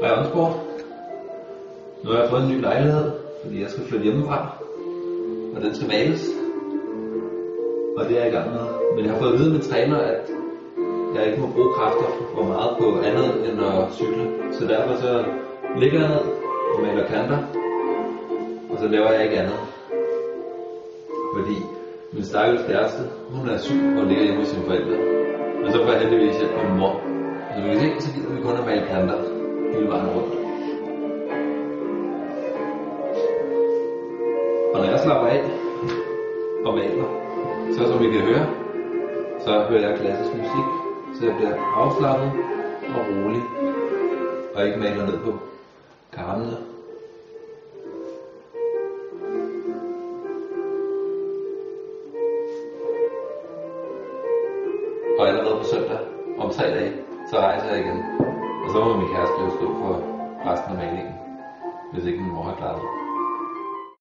Hej Åndsborg. Nu har jeg fået en ny lejlighed, fordi jeg skal flytte hjemmefra. Og den skal males. Og det er jeg i gang med. Men jeg har fået at vide med min træner, at jeg ikke må bruge kræfter for meget på andet end at cykle. Så derfor så ligger jeg ned og maler kanter. Og så laver jeg ikke andet. Fordi min stakkels kæreste, hun er syg og ligger hjemme hos sine forældre. Men så får jeg heldigvis hjælp af min mor hele vejen rundt. Og når jeg slapper af og maler, så som I kan høre, så hører jeg klassisk musik, så jeg bliver afslappet og rolig, og ikke maler ned på karmene. Og allerede på søndag, om tre dage, så rejser jeg igen. Og så må min kæreste jo stå for resten af malingen, hvis ikke min mor har klaret det.